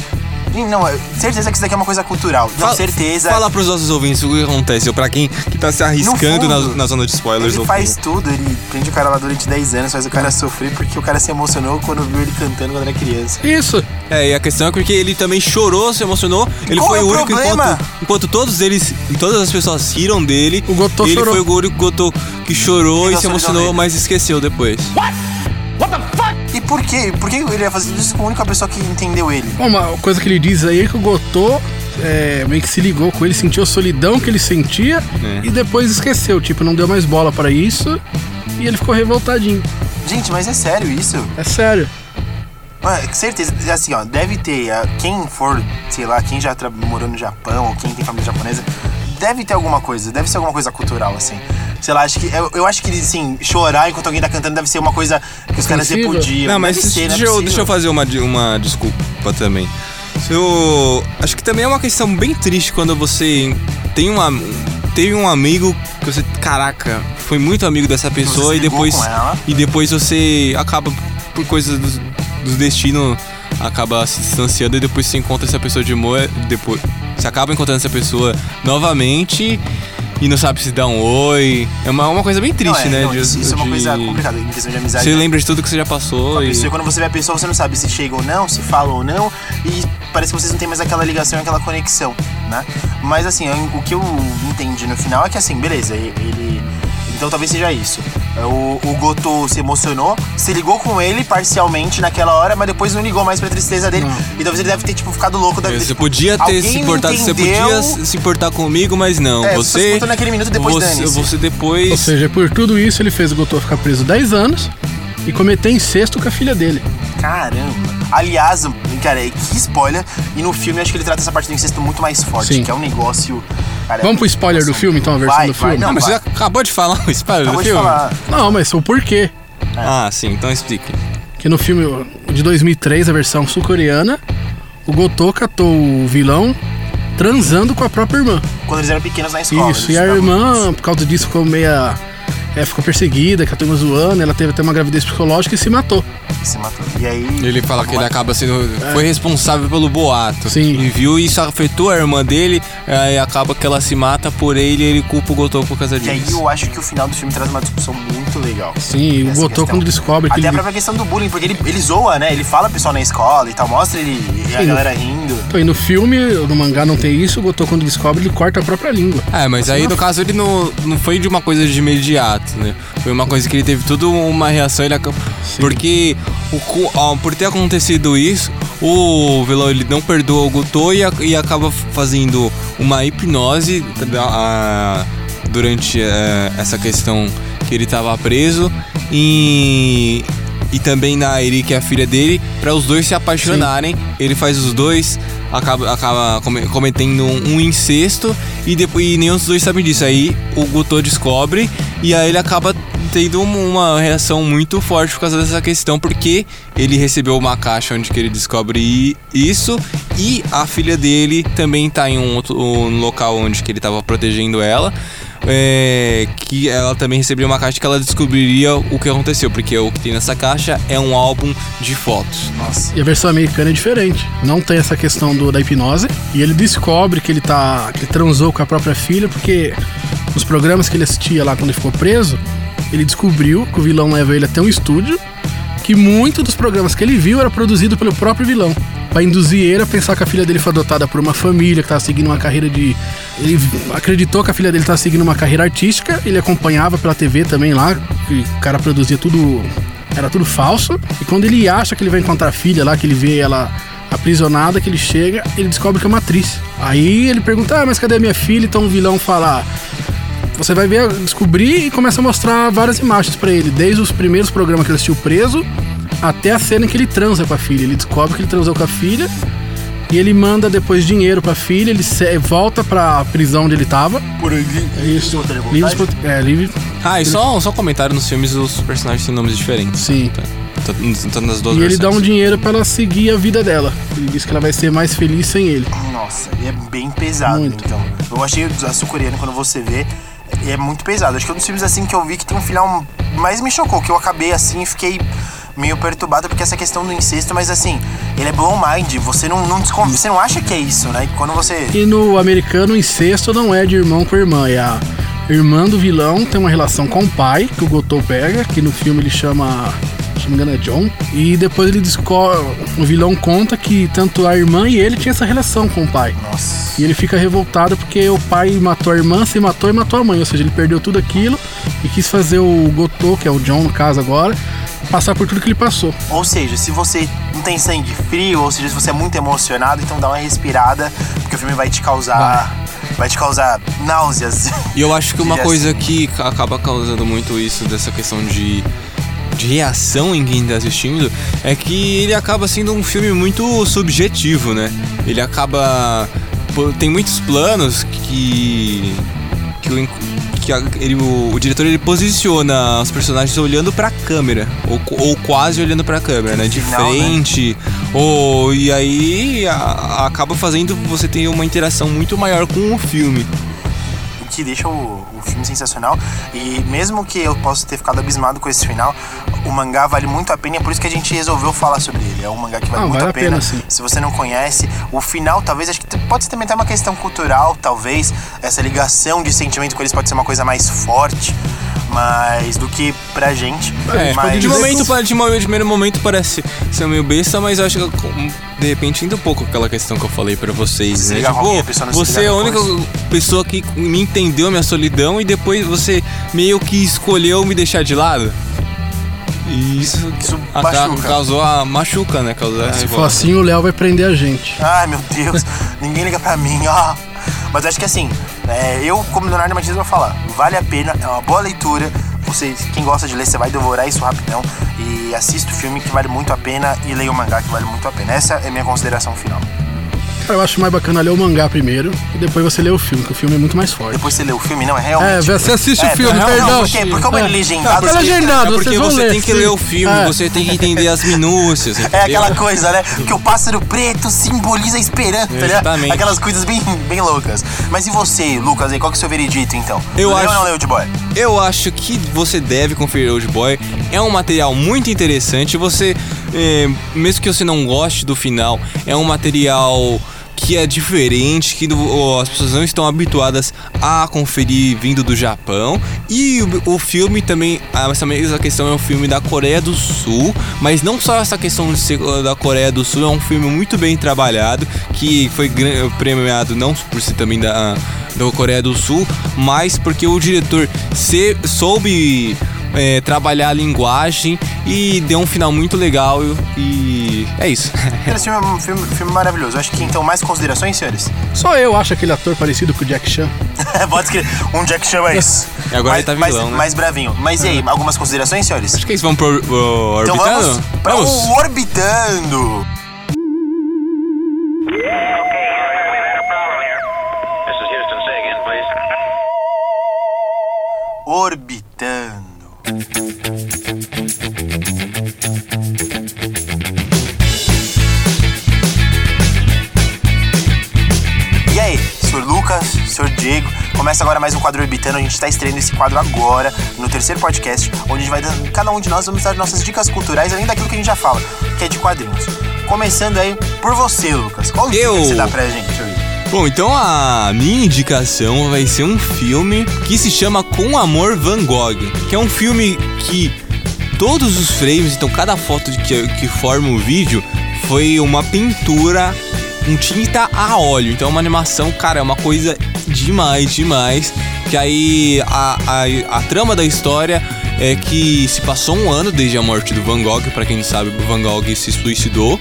Não, certeza que isso daqui é uma coisa cultural. Não, Fala- certeza. Fala pros nossos ouvintes o que acontece, ou pra quem que tá se arriscando fundo, na, na zona de spoilers. Ele faz fundo. tudo, ele prende o cara lá durante 10 anos, faz o cara sofrer porque o cara se emocionou quando viu ele cantando quando era criança. Isso. É, e a questão é porque ele também chorou, se emocionou. Ele Qual foi é o o único problema? enquanto, enquanto todos eles, todas as pessoas riram dele. O Gotô ele chorou. foi o único Gotô que chorou e a se emocionou, mas esqueceu depois. What? Por quê? Por que ele ia fazer isso com a única pessoa que entendeu ele? Bom, Uma coisa que ele diz aí é que o Gotô é, meio que se ligou com ele, sentiu a solidão que ele sentia É. e depois esqueceu. Tipo, não deu mais bola pra isso e ele ficou revoltadinho. Gente, mas é sério isso? É sério. Mano, com certeza, assim, ó, deve ter, ah, quem for, sei lá, quem já morou no Japão ou quem tem família japonesa, deve ter alguma coisa, deve ser alguma coisa cultural, assim. Sei lá, acho que, eu, eu acho que, assim, chorar enquanto alguém tá cantando deve ser uma coisa que os caras repudiam. Não, mas deve ser, deixa, não é eu, deixa eu fazer uma, uma desculpa também. Eu acho que também é uma questão bem triste quando você tem uma teve um amigo que você, caraca, foi muito amigo dessa pessoa e depois com ela. e depois você acaba por coisas do, do destino acaba se distanciando e depois você encontra essa pessoa de moa, depois você acaba encontrando essa pessoa novamente e não sabe se dá um oi. É uma, uma coisa bem triste, Não, é, né? não, de- isso, isso é uma de- coisa complicada em questão de amizade. Você né? lembra de tudo que você já passou e pessoa, quando você vê a pessoa, você não sabe se chega ou não, se fala ou não, e parece que vocês não têm mais aquela ligação, aquela conexão, né? Mas assim, o que eu entendi no final é que assim, beleza, ele. Então talvez seja isso. O, o Goto se emocionou, se ligou com ele parcialmente naquela hora, mas depois não ligou mais pra tristeza dele. E talvez ele deve ter, tipo, ficado louco da vida. Você tipo, podia ter se importado, você podia se importar comigo, mas não. É, você se você. importou naquele minuto, depois você, você depois. Ou seja, por tudo isso ele fez o Gotô ficar preso 10 anos e cometer incesto com a filha dele. Caramba. Aliás, cara, que spoiler. E no filme acho que ele trata essa parte do incesto muito mais forte, Sim. que é um negócio. Cara, Vamos pro spoiler do filme, então, a versão vai, do vai, filme? Não, Ah, mas vai. você acabou de falar o spoiler do Acabou de filme? falar. Não, mas o porquê. Ah, sim, então explique. Que no filme de 2003, a versão sul-coreana, o Gotô catou o vilão transando com a própria irmã. Quando eles eram pequenos na escola. Isso, e a irmã, por causa disso, ficou meia. É, ficou perseguida, que a turma zoando, ela teve até uma gravidez psicológica e se matou. Se matou. E aí. Ele fala que ele acaba sendo. Foi responsável pelo boato. Sim. E viu isso afetou a irmã dele, aí acaba que ela se mata por ele e ele culpa o Gotô por causa E aí disso. eu acho que o final do filme traz uma discussão muito legal. Sim, e o Gotô, quando descobre que Até ele. a própria questão do bullying, porque ele, ele zoa, né? Ele fala pessoal na escola e tal, mostra ele e a Sim. galera rindo. Então, e no filme, no mangá não tem isso, o Gotô, quando descobre, ele corta a própria língua. É, mas aí no caso ele não, não foi de uma coisa de imediato, né? Foi uma coisa que ele teve toda uma reação, ele acabou. Porque o, ó, por ter acontecido isso, o vilão ele não perdoa o Gotô e, a- e acaba fazendo uma hipnose da- a- durante eh, essa questão que ele tava preso e, e também na Eri, que é a filha dele, para os dois se apaixonarem. Ele faz os dois, acaba, acaba come- cometendo um incesto e depois e nenhum dos dois sabe disso. Aí o Gotô descobre e aí ele acaba tendo um- uma reação muito forte por causa dessa questão, porque ele recebeu uma caixa onde ele descobre isso e a filha dele também tá em um outro um local onde ele tava protegendo ela. É, que ela também receberia uma caixa que ela descobriria o que aconteceu, porque o que tem nessa caixa é um álbum de fotos. Nossa. E a versão americana é diferente. Não tem essa questão do, da hipnose. E ele descobre que ele tá. que ele transou com a própria filha, porque nos programas que ele assistia lá quando ele ficou preso, ele descobriu que o vilão leva ele até um estúdio. Que muito dos programas que ele viu era produzido pelo próprio vilão. Pra induzir ele a pensar que a filha dele foi adotada por uma família que tava seguindo uma carreira de. Ele acreditou que a filha dele tava seguindo uma carreira artística, ele acompanhava pela TV também lá, que o cara produzia tudo era tudo falso. E quando ele acha que ele vai encontrar a filha lá, que ele vê ela aprisionada, que ele chega, ele descobre que é uma atriz. Aí ele pergunta: Ah, mas cadê a minha filha? Então o vilão fala. Você vai ver, descobrir e começa a mostrar várias imagens pra ele, desde os primeiros programas que ele assistiu preso até a cena em que ele transa com a filha. Ele descobre que ele transou com a filha e ele manda depois dinheiro pra filha, ele se- volta pra prisão onde ele tava. Por aí. Isso. Livre, é, livre. Ah, e só, só um comentário nos filmes os personagens têm nomes diferentes. Sim. Tá, tá, tá nas duas E ele versões. dá um dinheiro pra ela seguir a vida dela. Ele diz que ela vai ser mais feliz sem ele. Nossa, e é bem pesado, Muito. então. Eu achei a sul-coreana, quando você vê, é muito pesado. Acho que é um dos filmes assim que eu vi que tem um final mais me chocou, que eu acabei assim e fiquei meio perturbado porque essa questão do incesto, mas assim, ele é blow mind, você não, não desconfia, você não acha que é isso, né? Quando você. E no americano, incesto não é de irmão com irmã, é a irmã do vilão tem uma relação com o pai, que o Gotô pega, que no filme ele chama. Se não me engano é John. E depois ele descobre. O vilão conta que tanto a irmã e ele tinham essa relação com o pai. Nossa. E ele fica revoltado porque o pai matou a irmã, se matou e matou a mãe. Ou seja, ele perdeu tudo aquilo e quis fazer o Gotô, que é o John no caso agora, passar por tudo que ele passou. Ou seja, se você não tem sangue frio, ou seja, se você é muito emocionado, então dá uma respirada, porque o filme vai te causar. Vai te causar náuseas. E eu acho que uma coisa que ca- acaba causando muito isso, dessa questão de, de reação em quem tá assistindo, é que ele acaba sendo um filme muito subjetivo, né? Ele acaba. Tem muitos planos que. que, o, que a- ele- o, o diretor ele posiciona os personagens olhando pra câmera, ou, ou quase olhando pra câmera, né? De Final, né? frente. Ou, e aí a- acaba fazendo você ter uma interação muito maior com o filme. o que deixa o filme sensacional. E mesmo que eu possa ter ficado abismado com esse final, o mangá vale muito a pena e é por isso que a gente resolveu falar sobre ele. É um mangá que vale Ah, muito vale a a pena. pena, sim. Se você não conhece, o final talvez, acho que pode ser também até uma questão cultural, talvez, essa ligação de sentimento com eles pode ser uma coisa mais forte. Mas do que pra gente. É, mas... de momento, de, momento, de primeiro momento parece ser meio besta, mas eu acho que de repente ainda um pouco aquela questão que eu falei pra vocês, Se né? Tipo, você é a única depois. pessoa que me entendeu minha solidão e depois você meio que escolheu me deixar de lado. E isso, machuca. causou a machuca, né? Causou a Se for assim, o Léo vai prender a gente. Ai, meu Deus, ninguém liga pra mim, ó. Mas acho que assim, é, eu, como Leonardo Martins, vou falar, vale a pena, é uma boa leitura. Você, quem gosta de ler, você vai devorar isso rapidão. E assista o filme que vale muito a pena e leia o mangá que vale muito a pena. Essa é a minha consideração final. Cara, eu acho mais bacana ler o mangá primeiro e depois você lê o filme, que o filme é muito mais forte. Depois você lê o filme, não, é É, realmente. você assiste É, o filme, não, perdão. não, porque, porque como ele é É. legendado, Tá você- legendado, É porque vocês vão você ler, tem que sim. ler o filme, É. você tem que entender as minúcias, entendeu? É aquela coisa, né? Que o pássaro preto simboliza a esperança, né? Exatamente. Aquelas coisas bem, bem loucas. Mas e você, Lucas, aí, qual que é o seu veredito, então? Eu Leu acho- ou não leu de boy? Eu acho que você deve conferir Old Boy. É um material muito interessante. Você, é, mesmo que você não goste do final, é um material que é diferente, que as pessoas não estão habituadas a conferir vindo do Japão. E o, o filme também, ah, essa mesma questão é um filme da Coreia do Sul, mas não só essa questão de ser uh, da Coreia do Sul, é um filme muito bem trabalhado, que foi gran- premiado não por ser também da, da Coreia do Sul, mas porque o diretor se, soube é, trabalhar a linguagem e deu um final muito legal e é isso. Esse filme é um filme, filme maravilhoso. Eu acho que, então, mais considerações, senhores? Só eu acho aquele ator parecido com o Jack Chan. Pode escrever. Um Jack Chan mais. E agora mais, ele tá mais- vilão, né? mais bravinho. Mas e aí, algumas considerações, senhores? Acho que eles vão pro, pro Então orbitando? vamos para o Orbitando. E aí, senhor Lucas, senhor Diego, começa agora mais um quadro Orbitando. A gente está estreando esse quadro agora, no terceiro podcast, onde a gente vai dando, cada um de nós vamos dar nossas dicas culturais, além daquilo que a gente já fala, que é de quadrinhos. Começando aí por você, Lucas. Qual dica Eu. que você dá pra gente? Bom, então a minha indicação vai ser um filme que se chama Com Amor Van Gogh, que é um filme que todos os frames, então cada foto que, que forma o vídeo foi uma pintura com tinta a óleo. Então é uma animação, cara, é uma coisa demais, demais. Que aí a, a, a trama da história é que se passou um ano desde a morte do Van Gogh, para quem não sabe, o Van Gogh se suicidou,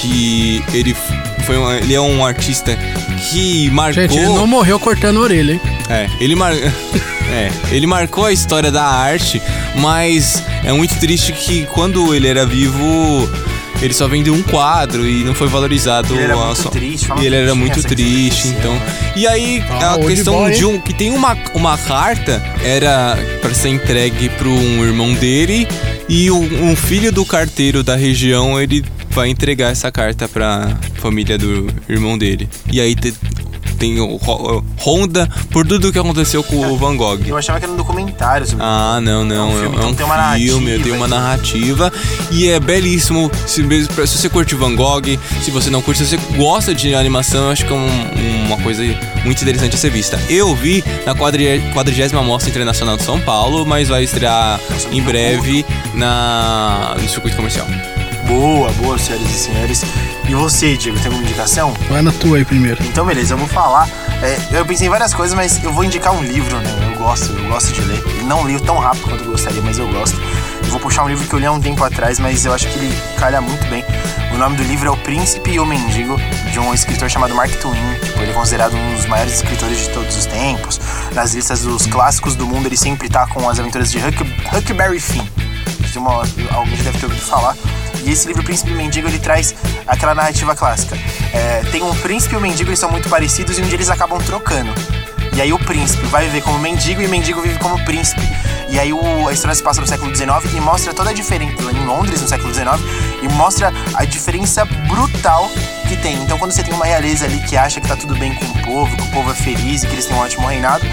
que ele foi um, ele é um artista que marcou Gente, ele não morreu cortando a orelha, hein? é, ele mar... é, ele marcou a história da arte, mas é muito triste que quando ele era vivo, ele só vendeu um quadro e não foi valorizado. Ele era muito só- triste, E ele era muito essa triste, então. E aí Ah, a questão boy, de um que tem uma, uma carta era para ser entregue para um irmão dele e o- um filho do carteiro da região ele vai entregar essa carta para família do irmão dele. E aí te- tem ronda por tudo que aconteceu com o Van Gogh. Eu achava que era um documentário sobre Ah, não, não. É É um um filme, então tem uma filme, narrativa tem uma narrativa. E é belíssimo. Se, se você curte Van Gogh, se você não curte, se você gosta de animação, eu acho que é um- uma coisa muito interessante a ser vista. Eu vi na 40 Mostra Internacional de São Paulo, mas vai estrear em breve na, no circuito comercial. Boa, boa, senhoras e senhores. E você, Diego, tem alguma indicação? Vai na tua aí primeiro. Então, beleza, eu vou falar. É, eu pensei em várias coisas, mas eu vou indicar um livro, né? Eu gosto, eu gosto de ler. Não li tão rápido quanto eu gostaria, mas eu gosto. Eu vou puxar um livro que eu li há um tempo atrás, mas eu acho que ele calha muito bem. O nome do livro é O Príncipe e o Mendigo, de um escritor chamado Mark Twain. Tipo, ele é considerado um dos maiores escritores de todos os tempos. Nas listas dos clássicos do mundo, ele sempre tá com as aventuras de Huck, Huckleberry Finn. Tem uma, alguém já deve ter ouvido falar. E esse livro, Príncipe e Mendigo, ele traz aquela narrativa clássica. É, tem um príncipe e um mendigo, eles são muito parecidos e um dia eles acabam trocando. E aí o príncipe vai viver como mendigo e o mendigo vive como príncipe. E aí o- a história se passa no século XIX e mostra toda a diferença em Londres no século XIX e mostra a diferença brutal que tem. Então quando você tem uma realeza ali que acha que tá tudo bem com o povo, que o povo é feliz e que eles têm um ótimo reinado,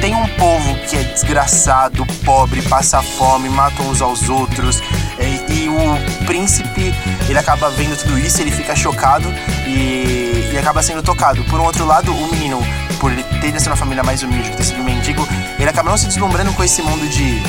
tem um povo que é desgraçado, pobre, passa fome, matam uns aos outros. E o príncipe, ele acaba vendo tudo isso, ele fica chocado e, e acaba sendo tocado. Por um outro lado, o menino, por ele ter nascido na família mais humilde, ter sido mendigo, ele acaba não se deslumbrando com esse mundo de.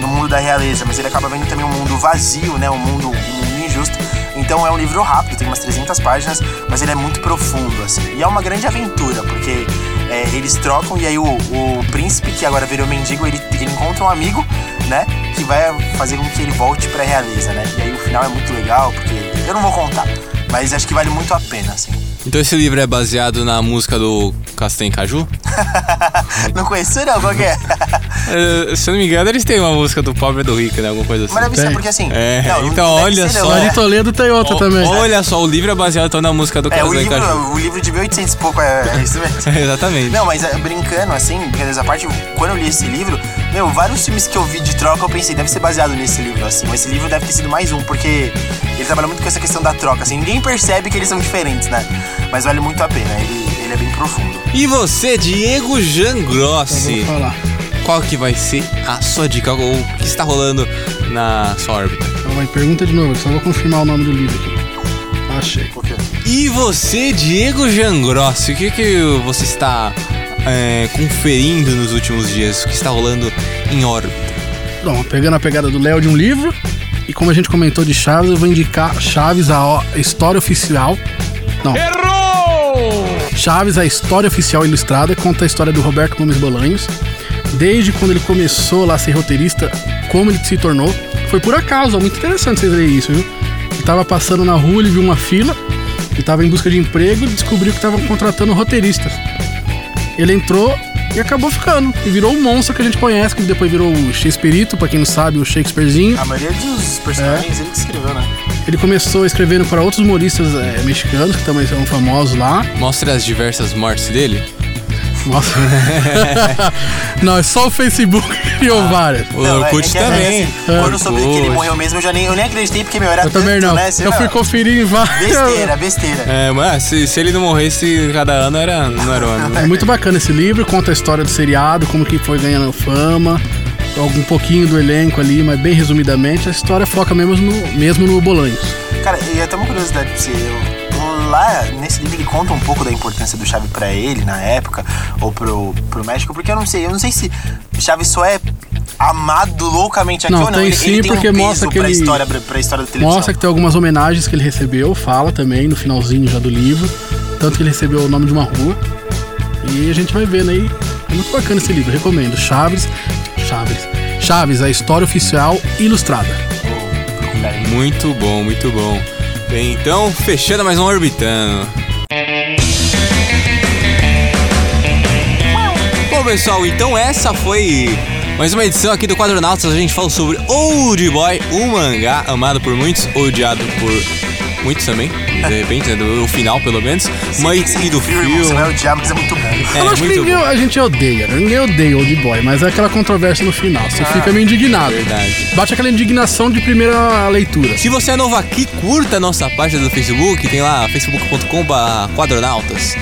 no mundo da realeza, mas ele acaba vendo também um mundo vazio, né? Um mundo, um mundo injusto. Então é um livro rápido, tem umas 300 páginas, mas ele é muito profundo, assim. E é uma grande aventura, porque é, eles trocam e aí o, o príncipe, que agora virou mendigo, ele, ele encontra um amigo, né? Que vai fazer com que ele volte pra realeza, né? E aí o final é muito legal, porque eu não vou contar, mas acho que vale muito a pena, assim. Então esse livro é baseado na música do Castanho Caju? não conheço não, qual que é? Eh, se eu não me engano, eles têm uma música do pobre e do rico, né? Alguma coisa assim. Mas deve ser Tem. porque assim. É, não, então não olha só. não, é. de Toledo tem outra O- também. Olha só, o livro é baseado então na música do É, o Castanho Caju. livro, o livro de 1800 e pouco é, é isso mesmo. Exatamente. Não, mas é, brincando assim, brincadeiras à parte, quando eu li esse livro, meu, vários filmes que eu vi de troca eu pensei, deve ser baseado nesse livro, assim. Mas esse livro deve ter sido mais um, porque ele trabalha muito com essa questão da troca, assim. Ninguém percebe que eles são diferentes, né? Mas vale muito a pena, ele, ele é bem profundo. E você, Diego Jangrossi, Vou falar. qual que vai ser a sua dica? Ou o que está rolando na sua órbita? Então vai, pergunta de novo, só vou confirmar o nome do livro aqui. Achei. E você, Diego Jangrossi, o que, que você está é, conferindo nos últimos dias? O que está rolando em órbita? Bom, pegando a pegada do Léo de um livro, e como a gente comentou de Chaves, eu vou indicar Chaves, a história oficial. Não. Errou! Chaves, a história oficial ilustrada, conta a história do Roberto Gomes Bolanhos. Desde quando ele começou lá a ser roteirista, como ele se tornou. Foi por acaso, é muito interessante vocês verem isso, viu? Ele tava passando na rua, ele viu uma fila, ele tava em busca de emprego e descobriu que estavam contratando roteiristas. Ele entrou e acabou ficando. E virou o monstro que a gente conhece, que depois virou o Shakespeareito, pra quem não sabe, o Shakespearezinho. A maioria dos personagens ele que escreveu, né? Ele começou escrevendo para outros humoristas é, mexicanos, que também são famosos lá. Mostra as diversas mortes dele. Nossa. não, é só o Facebook várias. O Não, é- Orkut é também. assim, quando eu soube que ele morreu mesmo, eu já nem, eu nem acreditei, porque, meu, era Eu também tanto, não. né? Sei Eu lá, fui conferir em várias. Besteira, besteira. É, mas se, se ele não morresse cada ano, era, não era o ano. né? É muito bacana esse livro, conta a história do seriado, como que foi ganhando fama, um pouquinho do elenco ali, mas bem resumidamente, a história foca mesmo no, mesmo no Bolanhos. Cara, e até uma curiosidade pra você. eu- lá, nesse livro, conta um pouco da importância do Chave pra ele na época, ou pro, pro México, porque eu não sei, eu não sei se Chave só é amado loucamente aqui Não, ou não. tem ele, sim, ele tem porque um peso mostra que pra, ele- história, pra, pra história da televisão. Mostra que tem algumas homenagens que ele recebeu, fala também no finalzinho já do livro. Tanto que ele recebeu o nome de uma rua. E a gente vai vendo aí. É muito bacana esse livro, recomendo. Chaves. Chaves. Chaves, a história oficial ilustrada. Aí. Muito bom, muito bom. Bem, então, fechando mais um Orbitando. Pessoal, então essa foi mais uma edição aqui do Quadronautas. A gente falou sobre Old Boy, um mangá amado por muitos, odiado por muitos também, de repente, né, do, do final pelo menos, mas Sim, e do frio, irmão, Você vai filme. odiar, mas é muito bom. É, Eu acho que ninguém, bom. a gente odeia, né? Ninguém odeia Old Boy, mas é aquela controvérsia no final. Você fica meio indignado. Verdade. Bate aquela indignação de primeira leitura. Se você é novo aqui, curta a nossa página do Facebook, tem lá facebook.com.br quadronautas.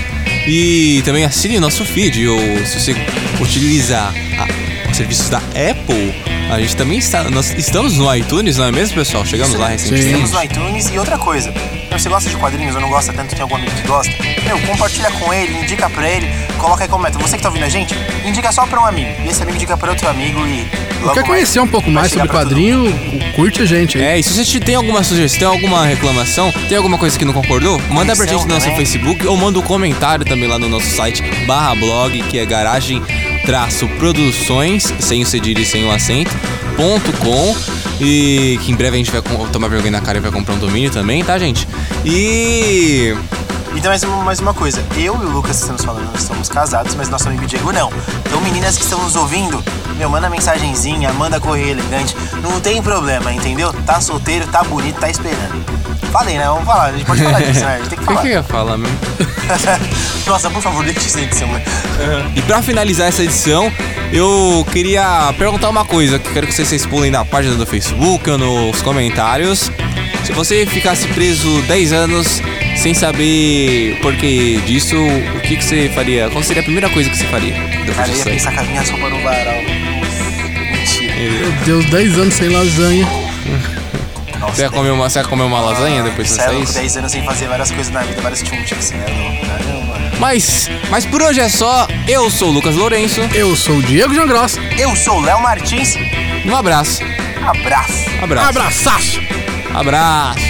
E também assine nosso feed, ou se você utiliza a- os serviços da Apple, a gente também está, nós estamos no iTunes, não é mesmo, pessoal? Chegamos lá recentemente. Estamos no iTunes e outra coisa. Então, você gosta de quadrinhos ou não gosta tanto, tem algum amigo que gosta? Meu, compartilha com ele, indica pra ele, coloca aí como meta. Você que tá ouvindo a gente, indica só pra um amigo. E esse amigo indica pra outro amigo e. Quer conhecer um pouco mais sobre todo quadrinho, curte a gente aí. É, e se você tem alguma sugestão, alguma reclamação, tem alguma coisa que não concordou, manda pra gente no nosso. Facebook ou manda um comentário também lá no nosso site barra blog, que é garagem traço produções, sem o cedilha e sem o acento, ponto com. E que em breve a gente vai tomar vergonha na cara e vai comprar um domínio também, tá, gente? E. E tem mais uma, mais uma coisa. Eu e o Lucas estamos falando, estamos casados, mas nosso amigo Diego não. Então, meninas que estão nos ouvindo, meu, manda mensagenzinha, manda correio elegante. Não tem problema, entendeu? Tá solteiro, tá bonito, tá esperando. Falei, né? Vamos falar. A gente pode falar disso, né? A gente tem que O que, falar. que eu ia falar mesmo? Nossa, por favor, deixa isso na edição, né? E pra finalizar essa edição, eu queria perguntar uma coisa que quero que vocês pulem na página do Facebook ou nos comentários. Se você ficasse preso 10 anos sem saber o porquê disso, o que, que você faria? Qual seria a primeira coisa que você faria? Cara, eu ia pensar com a minha sopa no varal. Mentira. Meu Deus, 10 anos sem lasanha. Nossa, Você ia comer uma, você ia comer uma lasanha depois que Você você é saísse? 10 anos sem fazer várias coisas na vida, vários tchunchas, né? louco. Caramba. Mas, mas por hoje é só. Eu sou o Lucas Lourenço. Eu sou o Diego Jangross. Eu sou o Léo Martins. Um abraço. Abraço. Abraço. Abraçaço! Abraço.